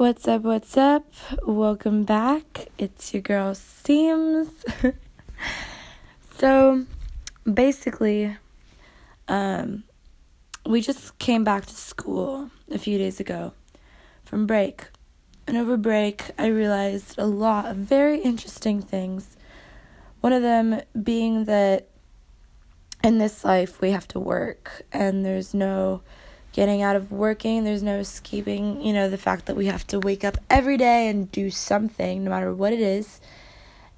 What's up? What's up? Welcome back. It's your girl Seema. so, basically, um, we just came back to school a few days ago from break. And over break, I realized a lot of very interesting things. One of them being that in this life we have to work and there's no getting out of working. There's no escaping, you know, the fact that we have to wake up every day and do something, no matter what it is.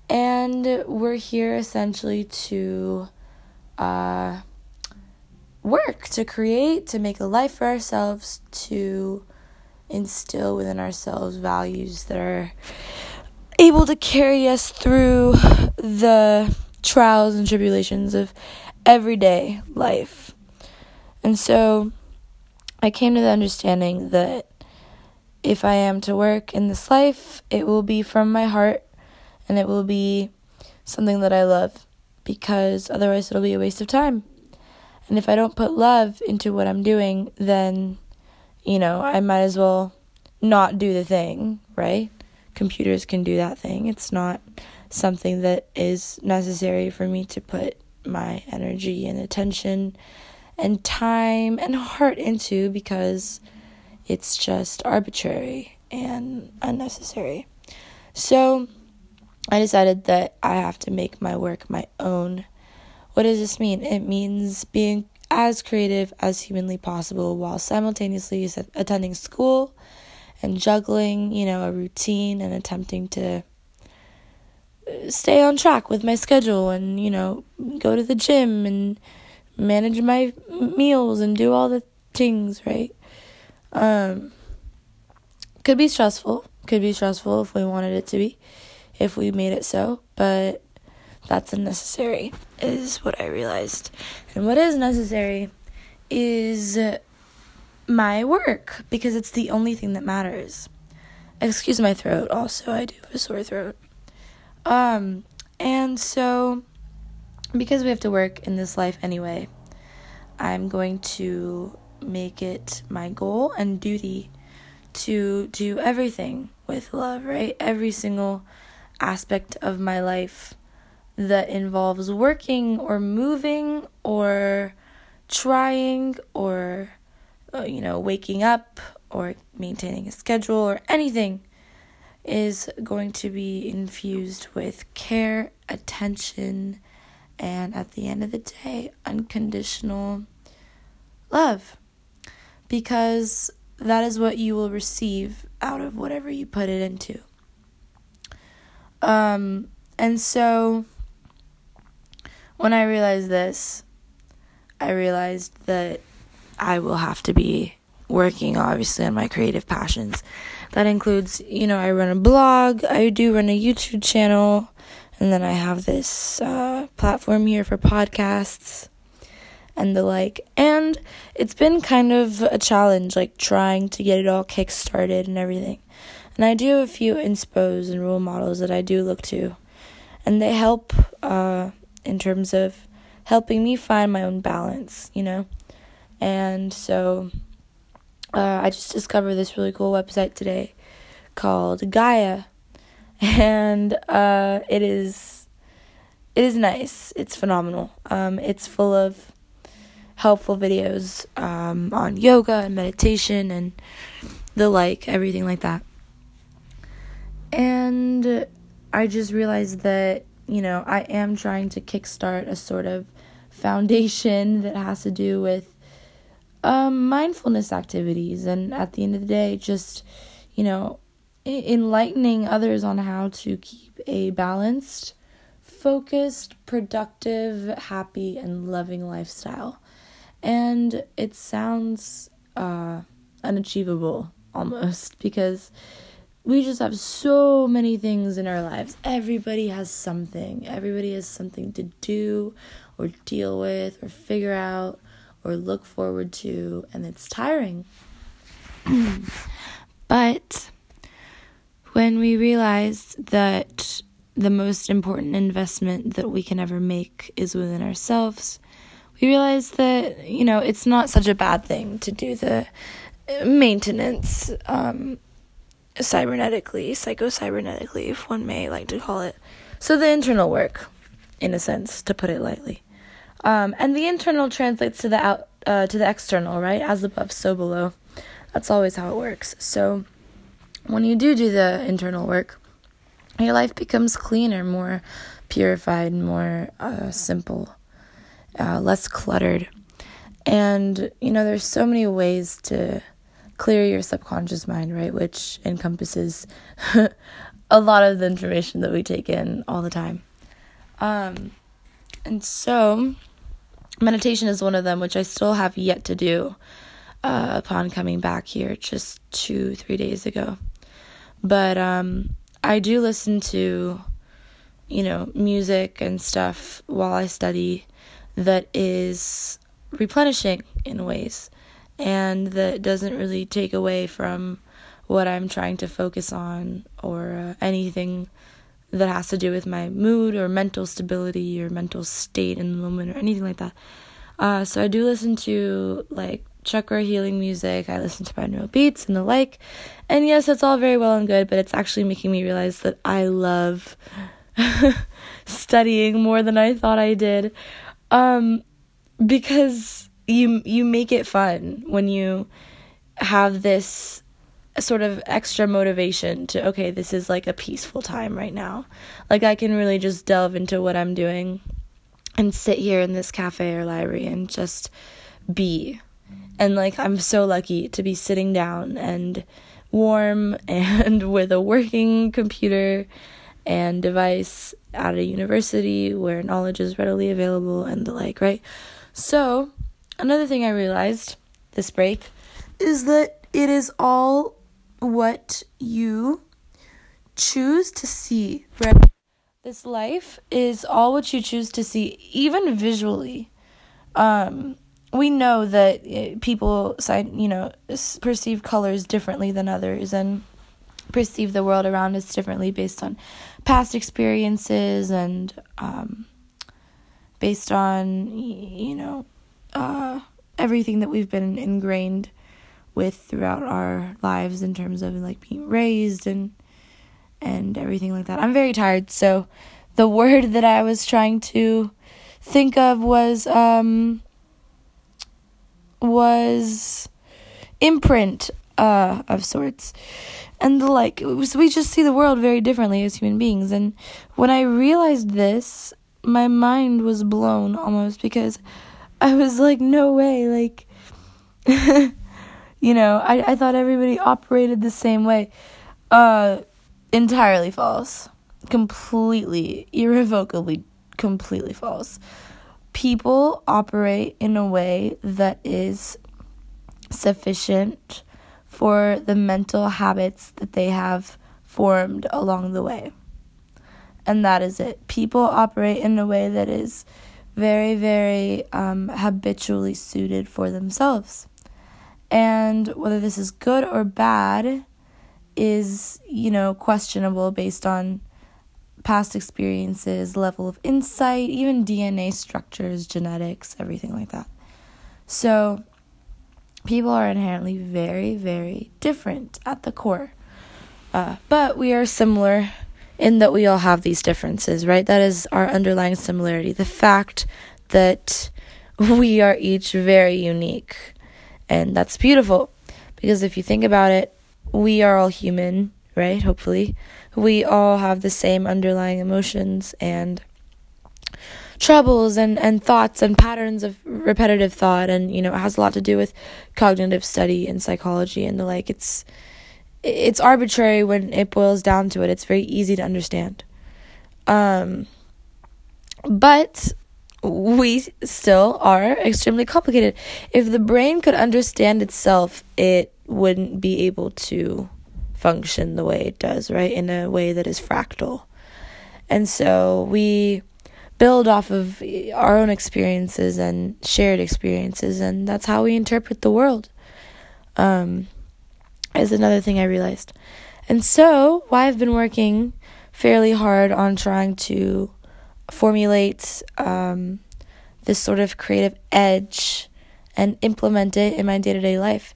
And we're here essentially to uh, work, to create, to make a life for ourselves, to instill within ourselves values that are able to carry us through the trials and tribulations of everyday life. And so, I came to the understanding that if I am to work in this life, it will be from my heart and it will be something that I love because otherwise it'll be a waste of time. And if I don't put love into what I'm doing, then, you know, I might as well not do the thing, right? Computers can do that thing. It's not something that is necessary for me to put my energy and attention and time and heart into because it's just arbitrary and unnecessary. So I decided that I have to make my work my own. What does this mean? It means being as creative as humanly possible while simultaneously attending school and juggling, you know, a routine and attempting to uh, stay on track with my schedule and, you know, go to the gym and manage my meals and do all the things, right? Um, could be stressful. Could be stressful if we wanted it to be, if we made it so, but that's unnecessary, is what I realized. And what is necessary is my work, because it's the only thing that matters. Excuse my throat, also, I do have a sore throat. Um, and so because we have to work in this life anyway, I'm going to make it my goal and duty to do everything with love, right? Every single aspect of my life that involves working or moving or trying or, uh, you know, waking up or maintaining a schedule or anything is going to be infused with care, attention, and at the end of the day, unconditional love. Because that is what you will receive out of whatever you put it into. Um, and so when I realized this, I realized that I will have to be working obviously on my creative passions. That includes, you know, I run a blog, I do run a YouTube channel, and then I have this uh, platform here for podcasts and the like. And it's been kind of a challenge, like trying to get it all kick started and everything. And I do have a few inspos and role models that I do look to. And they help uh, in terms of helping me find my own balance, you know? And so uh, I just discovered this really cool website today called Gaia and uh, it is it is nice. It's phenomenal. Um, it's full of helpful videos um, on yoga and meditation and the like, everything like that. And I just realized that, you know, I am trying to kickstart a sort of foundation that has to do with um, mindfulness activities. And at the end of the day, just, you know, enlightening others on how to keep a balanced, focused, productive, happy, and loving lifestyle. And it sounds uh, unachievable almost because we just have so many things in our lives. Everybody has something, everybody has something to do or deal with or figure out or look forward to, and it's tiring. but when we realized that the most important investment that we can ever make is within ourselves, we realized that, you know, it's not such a bad thing to do the maintenance um, cybernetically, psychocybernetically, if one may like to call it. So the internal work, in a sense, to put it lightly. Um, and the internal translates to the out uh, to the external, right? As above, so below. That's always how it works. So when you do do the internal work, your life becomes cleaner, more purified, more uh, simple, uh, less cluttered. And you know, there's so many ways to clear your subconscious mind, right? Which encompasses a lot of the information that we take in all the time. Um, and so, meditation is one of them, which I still have yet to do uh, upon coming back here just two, three days ago. But um, I do listen to, you know, music and stuff while I study that is replenishing in ways and that doesn't really take away from what I'm trying to focus on or uh, anything that has to do with my mood or mental stability or mental state in the moment or anything like that. Uh, so I do listen to like chakra healing music, I listen to binaural beats and the like. And yes, it's all very well and good, but it's actually making me realize that I love studying more than I thought I did. Um, because you you make it fun when you have this sort of extra motivation to okay this is like a peaceful time right now like i can really just delve into what i'm doing and sit here in this cafe or library and just be and like i'm so lucky to be sitting down and warm and with a working computer and device at a university where knowledge is readily available and the like right so another thing I realized this break is that it is all what you choose to see, right? This life is all what you choose to see, even visually. Um, we know that eh, people, you know, perceive colors differently than others, and perceive the world around us differently based on past experiences and um, based on, you know, uh, everything that we've been ingrained with throughout our lives in terms of like being raised and and everything like that. I'm very tired, so the word that I was trying to think of was um was imprint uh of sorts and the like so we just see the world very differently as human beings and when i realized this my mind was blown almost because I was like, no way, like, you know, I, I thought everybody operated the same way. Uh, entirely false. Completely, irrevocably, completely false. People operate in a way that is sufficient for the mental habits that they have formed along the way. And that is it. People operate in a way that is very, very um, habitually suited for themselves. And whether this is good or bad is, you know, questionable based on past experiences, level of insight, even DNA structures, genetics, everything like that. So, people are inherently very, very different at the core. Uh, but we are similar in that we all have these differences, right? That is our underlying similarity. The fact that we are each very unique. And that's beautiful because if you think about it, we are all human, right? Hopefully. We all have the same underlying emotions and troubles and, and thoughts and patterns of repetitive thought and you know it has a lot to do with cognitive study and psychology and the like it's it's arbitrary when it boils down to it. It's very easy to understand. Um, but we still are extremely complicated. If the brain could understand itself, it wouldn't be able to function the way it does, right? In a way that is fractal. And so we build off of our own experiences and shared experiences, and that's how we interpret the world. Um, is another thing I realized. And so, why I've been working fairly hard on trying to formulate um, this sort of creative edge and implement it in my day to day life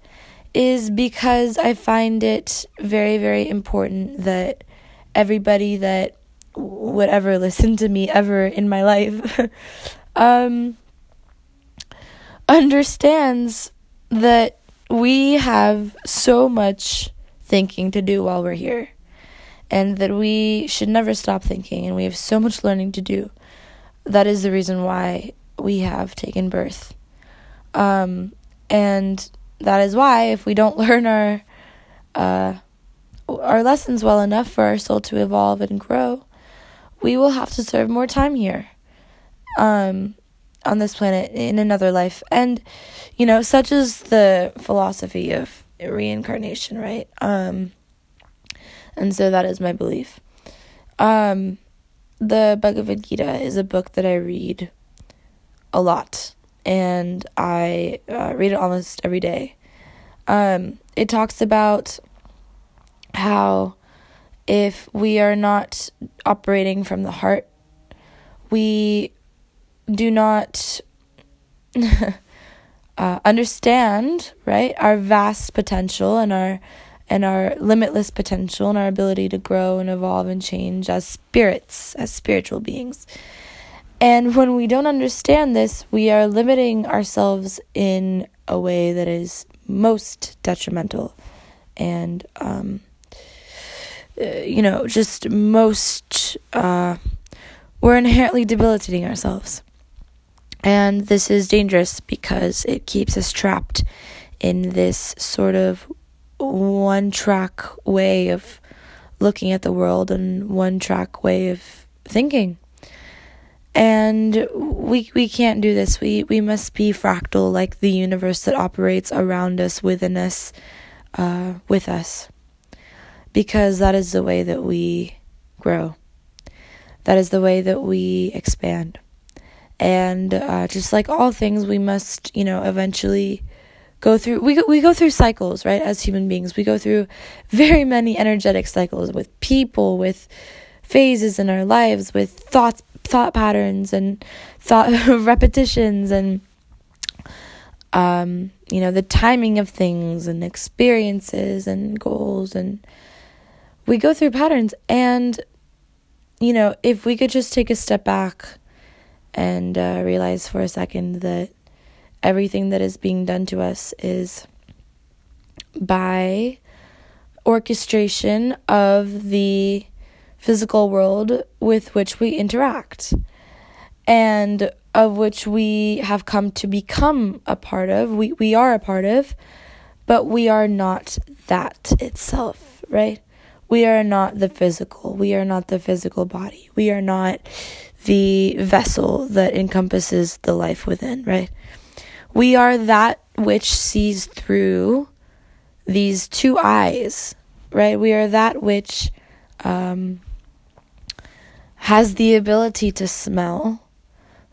is because I find it very, very important that everybody that would ever listen to me ever in my life um, understands that we have so much thinking to do while we're here and that we should never stop thinking and we have so much learning to do. That is the reason why we have taken birth. Um, and that is why if we don't learn our uh, our lessons well enough for our soul to evolve and grow, we will have to serve more time here. Um, on this planet in another life. And, you know, such is the philosophy of reincarnation, right? Um, and so that is my belief. Um, the Bhagavad Gita is a book that I read a lot, and I uh, read it almost every day. Um, it talks about how if we are not operating from the heart, we do not uh, understand right our vast potential and our and our limitless potential and our ability to grow and evolve and change as spirits as spiritual beings and when we don't understand this we are limiting ourselves in a way that is most detrimental and um, uh, you know just most uh, we're inherently debilitating ourselves and this is dangerous because it keeps us trapped in this sort of one track way of looking at the world and one track way of thinking. And we we can't do this. We we must be fractal like the universe that operates around us, within us, uh, with us. Because that is the way that we grow. That is the way that we expand and uh, just like all things we must you know eventually go through we go, we go through cycles right as human beings we go through very many energetic cycles with people with phases in our lives with thoughts thought patterns and thought repetitions and um you know the timing of things and experiences and goals and we go through patterns. And you know if we could just take a step back and uh, realize for a second that everything that is being done to us is by orchestration of the physical world with which we interact and of which we have come to become a part of. We, we are a part of, but we are not that itself, right? We are not the physical. We are not the physical body. We are not the vessel that encompasses the life within, right? We are that which sees through these two eyes, right? We are that which um, has the ability to smell,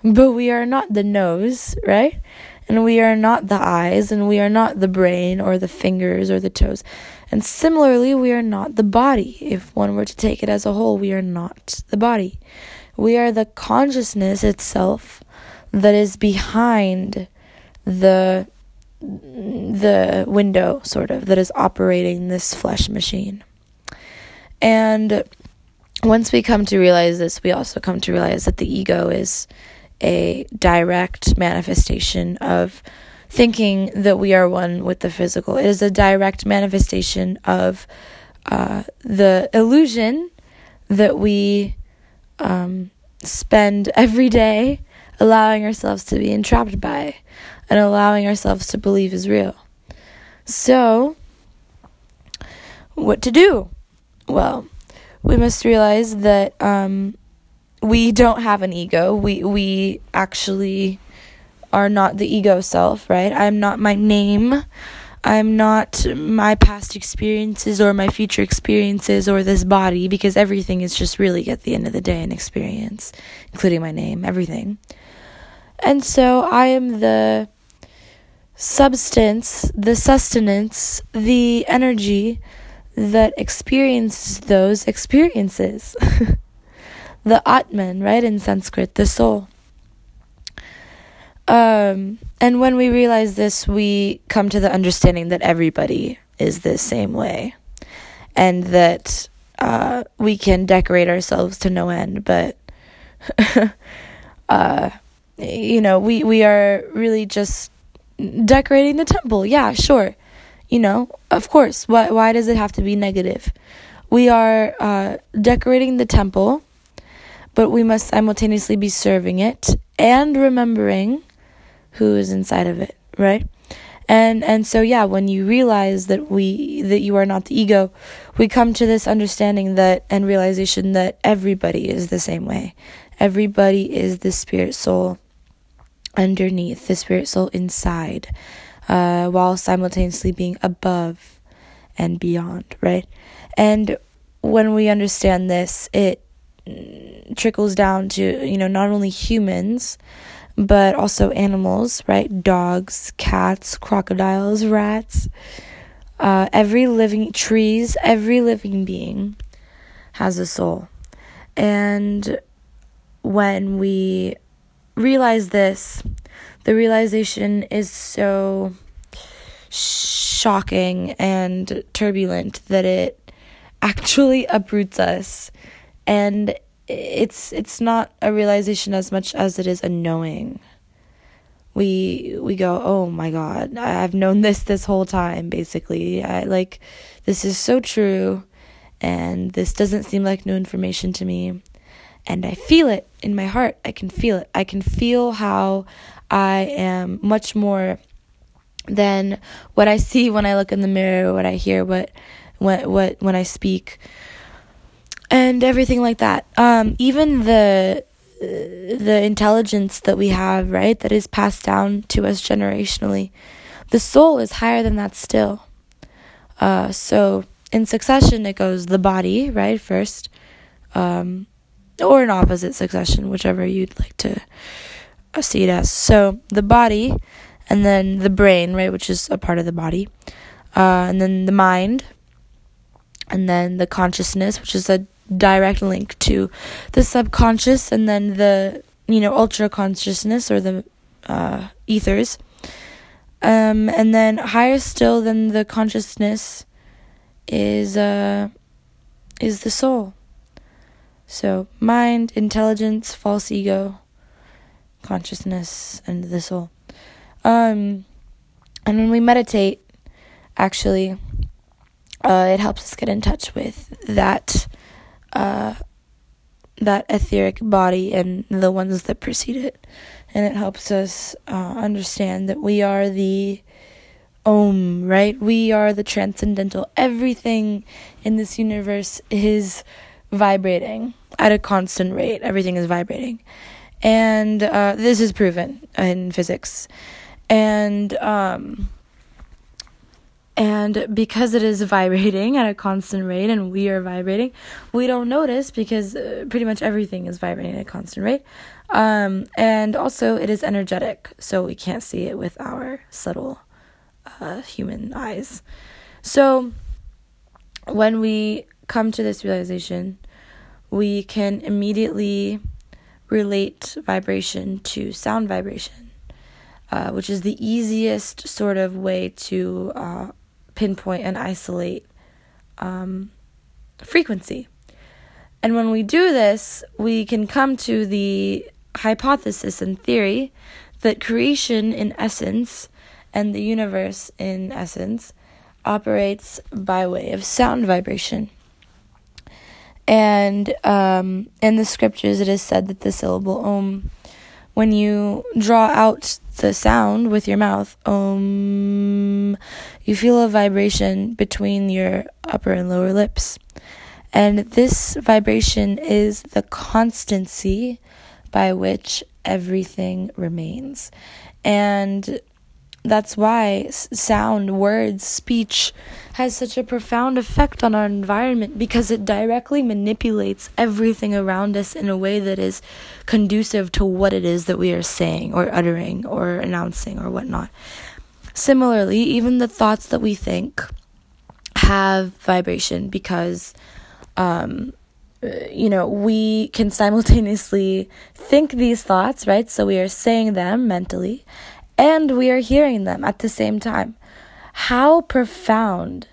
but we are not the nose, right? And we are not the eyes, and we are not the brain or the fingers or the toes. And similarly, we are not the body. If one were to take it as a whole, we are not the body. We are the consciousness itself that is behind the the window sort of that is operating this flesh machine. And once we come to realize this, we also come to realize that the ego is a direct manifestation of thinking that we are one with the physical. It is a direct manifestation of uh, the illusion that we um, spend every day allowing ourselves to be entrapped by and allowing ourselves to believe is real. So, what to do? Well, we must realize that um, we don't have an ego. We we actually are not the ego self, right? I'm not my name. I'm not my past experiences or my future experiences or this body because everything is just really at the end of the day an experience, including my name, everything. And so I am the substance, the sustenance, the energy that experiences those experiences. the Atman, right, in Sanskrit, the soul. Um, and when we realize this, we come to the understanding that everybody is the same way, and that uh, we can decorate ourselves to no end, but uh, you know, we we are really just decorating the temple. Yeah, sure. You know, of course. Why why does it have to be negative? We are uh, decorating the temple, but we must simultaneously be serving it and remembering who is inside of it, right? And and so yeah, when you realize that we that you are not the ego, we come to this understanding that and realization that everybody is the same way. Everybody is the spirit soul underneath, the spirit soul inside, uh, while simultaneously being above and beyond, right? And when we understand this, it trickles down to, you know, not only humans, but also animals, right? Dogs, cats, crocodiles, rats. Uh, every living, trees, every living being has a soul. And when we realize this, the realization is so shocking and turbulent that it actually uproots us. And it's it's not a realization as much as it is a knowing. We we go oh my god i've known this this whole time basically. I like this is so true and this doesn't seem like new information to me. And i feel it in my heart. I can feel it. I can feel how i am much more than what i see when i look in the mirror what i hear what what what when i speak and everything like that. Um, even the the intelligence that we have, right, that is passed down to us generationally, the soul is higher than that still. Uh, so in succession, it goes the body, right, first, um, or in opposite succession, whichever you'd like to uh, see it as. So the body, and then the brain, right, which is a part of the body, uh, and then the mind, and then the consciousness, which is a direct link to the subconscious and then the you know ultra consciousness or the uh, ethers um, and then higher still than the consciousness is uh, is the soul so mind intelligence false ego consciousness and the soul um, and when we meditate actually uh, it helps us get in touch with that uh, that etheric body and the ones that precede it. And it helps us uh, understand that we are the Om, right? We are the transcendental. Everything in this universe is vibrating at a constant rate. Everything is vibrating. And uh, this is proven in physics. And um, and because it is vibrating at a constant rate and we are vibrating, we don't notice because uh, pretty much everything is vibrating at a constant rate. Um, and also, it is energetic, so we can't see it with our subtle uh, human eyes. So, when we come to this realization, we can immediately relate vibration to sound vibration, uh, which is the easiest sort of way to uh, pinpoint and isolate um, frequency. And when we do this, we can come to the hypothesis and theory that creation in essence and the universe in essence operates by way of sound vibration. And um, in the scriptures, it is said that the syllable om, when you draw out the sound with your mouth, um, you feel a vibration between your upper and lower lips. And this vibration is the constancy by which everything remains. And that's why sound, words, speech has such a profound effect on our environment because it directly manipulates everything around us in a way that is conducive to what it is that we are saying or uttering or announcing or whatnot. Similarly, even the thoughts that we think have vibration because um, you know, we can simultaneously think these thoughts, right? So we are saying them mentally and we are hearing them at the same time. How profound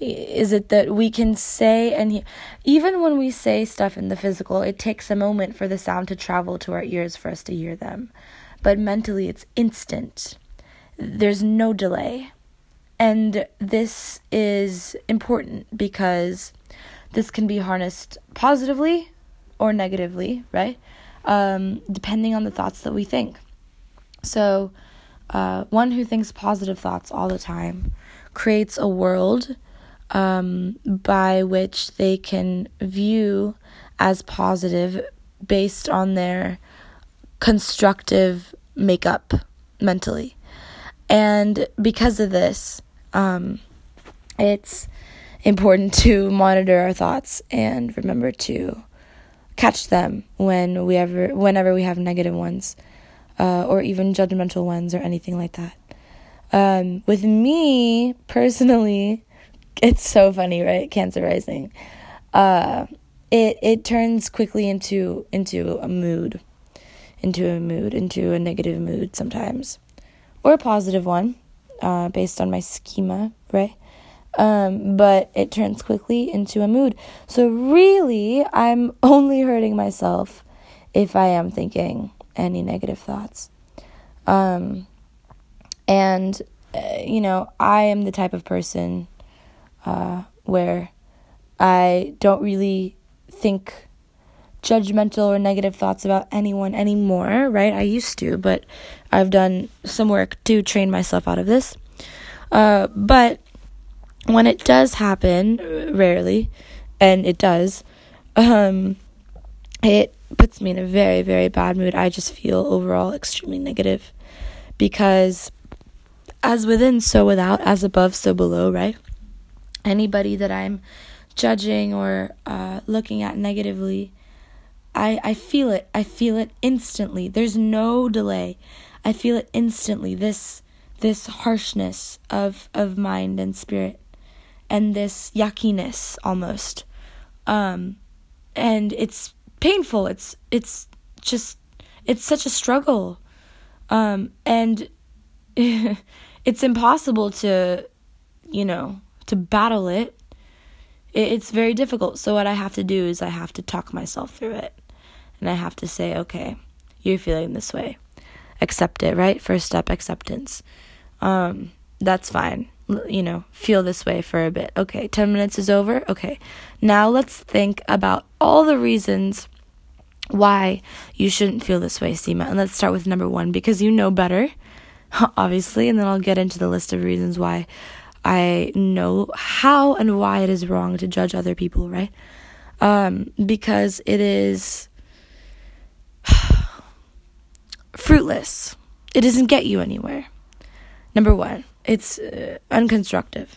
is it that we can say and he- even when we say stuff in the physical, it takes a moment for the sound to travel to our ears for us to hear them. But mentally, it's instant, there's no delay. And this is important because this can be harnessed positively or negatively, right? Um, depending on the thoughts that we think. So, uh, one who thinks positive thoughts all the time creates a world um, by which they can view as positive based on their constructive makeup mentally. And because of this, um, it's important to monitor our thoughts and remember to catch them when we ever whenever we have negative ones uh, or even judgmental ones or anything like that. Um, with me personally it's so funny right? Cancer rising. Uh, it it turns quickly into into a mood into a mood into a negative mood sometimes or a positive one uh, based on my schema right? Um, but it turns quickly into a mood. So, really, I'm only hurting myself if I am thinking any negative thoughts. Um, and, uh, you know, I am the type of person uh, where I don't really think judgmental or negative thoughts about anyone anymore, right? I used to, but I've done some work to train myself out of this. Uh, but when it does happen, rarely, and it does, um, it puts me in a very, very bad mood. I just feel overall extremely negative because as within, so without, as above, so below, right? Anybody that I'm judging or uh, looking at negatively, I, I feel it. I feel it instantly. There's no delay. I feel it instantly. This this harshness of of mind and spirit and this yuckiness almost. Um, and it's painful. It's it's just it's such a struggle. Um, and it's impossible to, you know, to battle it. It's very difficult. So what I have to do is I have to talk myself through it. And I have to say, okay, you're feeling this way. Accept it, right? First step acceptance. Um, that's fine you know, feel this way for a bit. Okay, 10 minutes is over. Okay, now let's think about all the reasons why you shouldn't feel this way, Seema. And let's start with number one because you know better, obviously, and then I'll get into the list of reasons why I know how and why it is wrong to judge other people, right? Um, because it is fruitless. It doesn't get you anywhere. Number one it's uh, unconstructive.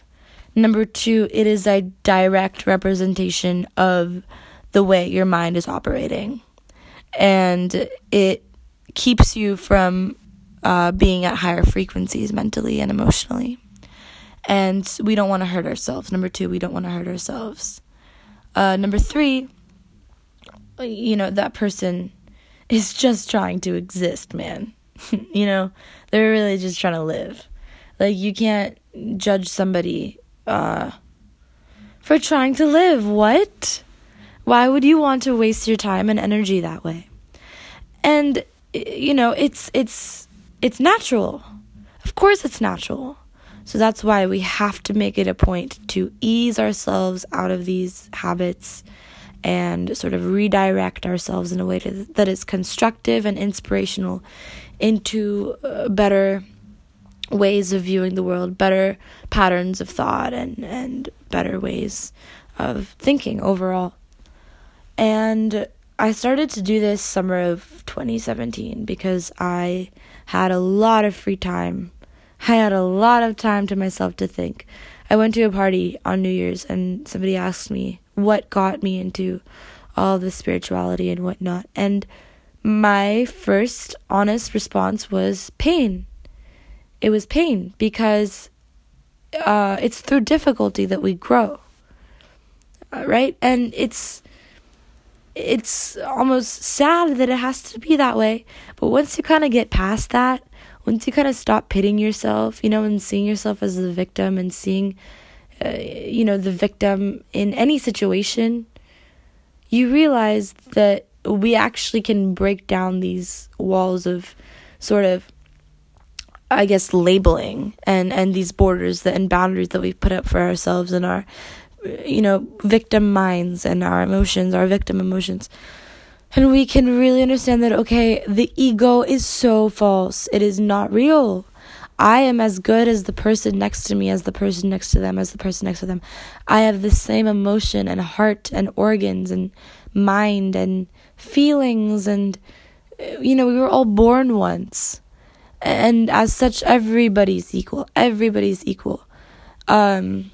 Number two, it is a direct representation of the way your mind is operating. And it keeps you from uh, being at higher frequencies mentally and emotionally. And we don't want to hurt ourselves. Number two, we don't want to hurt ourselves. Uh, number three, you know, that person is just trying to exist, man. you know, they're really just trying to live. Like you can't judge somebody uh for trying to live. What? Why would you want to waste your time and energy that way? And you know, it's it's it's natural. Of course it's natural. So that's why we have to make it a point to ease ourselves out of these habits and sort of redirect ourselves in a way to, that is constructive and inspirational into uh, better ways of viewing the world, better patterns of thought, and, and better ways of thinking overall. And I started to do this summer of 2017 because I had a lot of free time. I had a lot of time to myself to think. I went to a party on New Year's and somebody asked me what got me into all the spirituality and whatnot. And my first honest response was pain it was pain because uh, it's through difficulty that we grow, uh, right? And it's it's almost sad that it has to be that way. But once you kind of get past that, once you kind of stop pitting yourself, you know, and seeing yourself as the victim and seeing, uh, you know, the victim in any situation, you realize that we actually can break down these walls of sort of I guess labeling and and these borders that and boundaries that we put up for ourselves and our you know victim minds and our emotions our victim emotions. And we can really understand that okay the ego is so false. It is not real. I am as good as the person next to me, as the person next to them, as the person next to them. I have the same emotion and heart and organs and mind and feelings and you know we were all born once. And as such everybody's equal. Everybody's equal. Um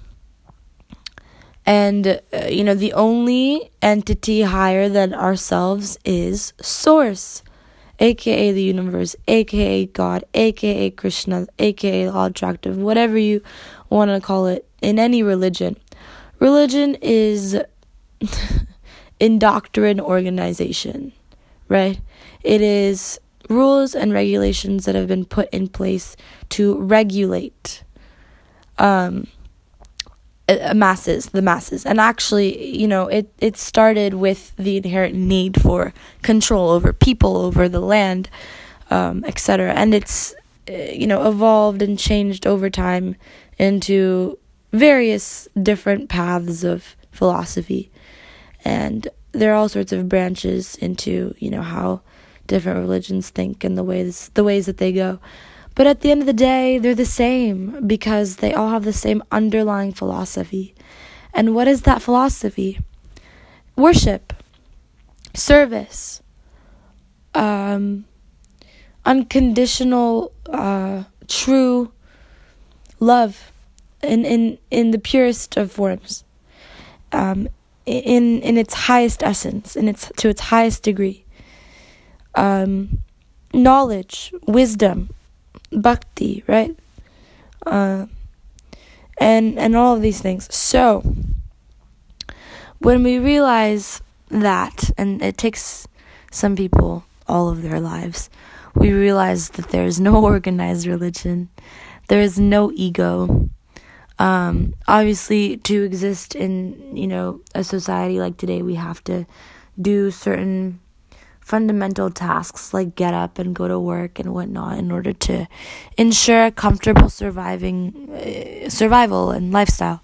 and uh, you know the only entity higher than ourselves is source aka the universe aka god aka krishna aka all attractive whatever you want to call it in any religion religion is indoctrined organization, right? It is rules and regulations that have been put in place to regulate um, masses, the masses. And actually, you know, it, it started with the inherent need for control over people, over the land, um, etc. And it's, uh, you know, evolved and changed over time into various different paths of philosophy and there are all sorts of branches into you know how different religions think and the ways the ways that they go but at the end of the day they're the same because they all have the same underlying philosophy. And what is that philosophy? Worship. Service. Um, unconditional uh, true love in in in the purest of forms. Um, in in its highest essence, in its to its highest degree. Um, knowledge, wisdom, bhakti, right? Uh, and and all of these things. So when we realize that, and it takes some people all of their lives, we realize that there is no organized religion, there is no ego, um, obviously, to exist in you know a society like today, we have to do certain fundamental tasks like get up and go to work and whatnot in order to ensure a comfortable surviving uh, survival and lifestyle.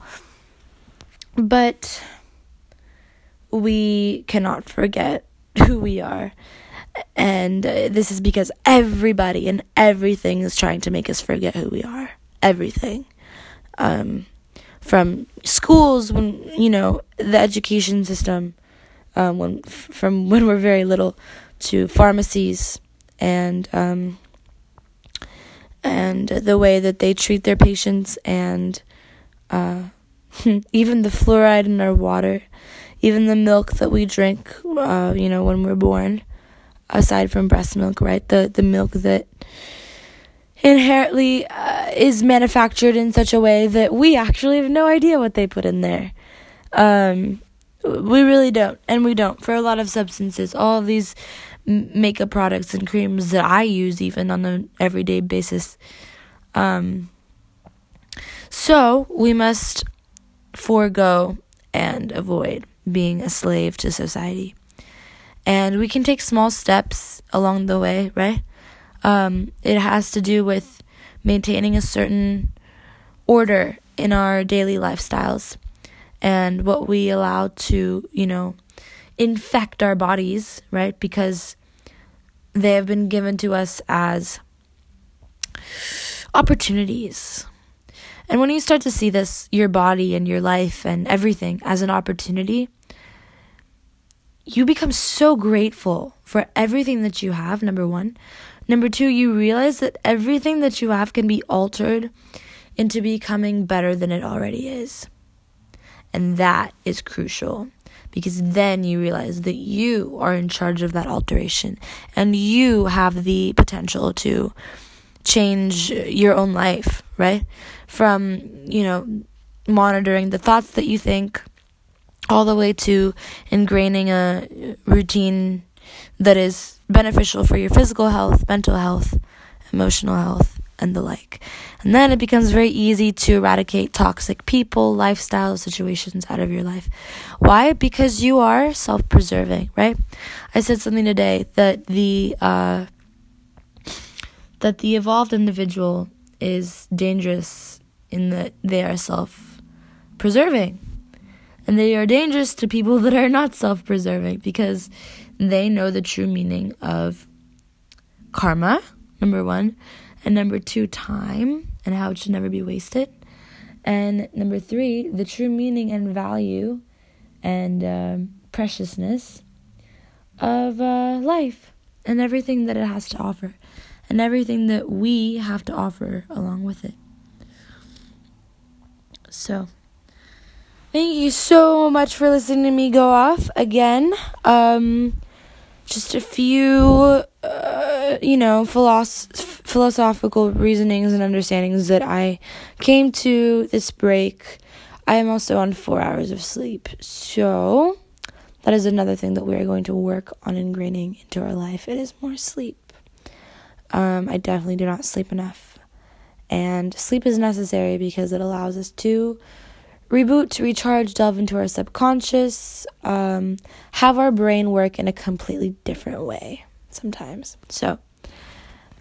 But we cannot forget who we are. And uh, this is because everybody and everything is trying to make us forget who we are. Everything um, from schools when you know the education system um, when from when we're very little to pharmacies and um, and the way that they treat their patients and uh, even the fluoride in our water, even the milk that we drink, uh, you know, when we're born, aside from breast milk, right? The the milk that inherently uh, is manufactured in such a way that we actually have no idea what they put in there. Um, we really don't, and we don't for a lot of substances. All of these makeup products and creams that I use, even on an everyday basis. Um, so we must forego and avoid being a slave to society. And we can take small steps along the way, right? Um, it has to do with maintaining a certain order in our daily lifestyles and what we allow to, you know, infect our bodies, right? Because they have been given to us as opportunities. And when you start to see this, your body and your life and everything as an opportunity, you become so grateful for everything that you have, number one. Number two, you realize that everything that you have can be altered into becoming better than it already is. And that is crucial because then you realize that you are in charge of that alteration and you have the potential to change your own life, right? From, you know, monitoring the thoughts that you think all the way to ingraining a routine that is beneficial for your physical health, mental health, emotional health, and the like. And then it becomes very easy to eradicate toxic people, lifestyle situations out of your life. Why? Because you are self preserving, right? I said something today that the uh, that the evolved individual is dangerous in that they are self preserving. And they are dangerous to people that are not self preserving because they know the true meaning of karma, number one, and number two, time and how it should never be wasted. And number three, the true meaning and value and um, preciousness of uh, life and everything that it has to offer and everything that we have to offer along with it. So, thank you so much for listening to me go off again. Um, just a few, uh, you know, philosoph- philosophical reasonings and understandings that I came to this break. I am also on four hours of sleep. So, that is another thing that we are going to work on ingraining into our life. It is more sleep. Um, I definitely do not sleep enough. And sleep is necessary because it allows us to reboot, to recharge, delve into our subconscious, um, have our brain work in a completely different way sometimes. So,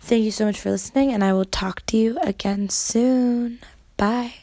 thank you so much for listening, and I will talk to you again soon. Bye.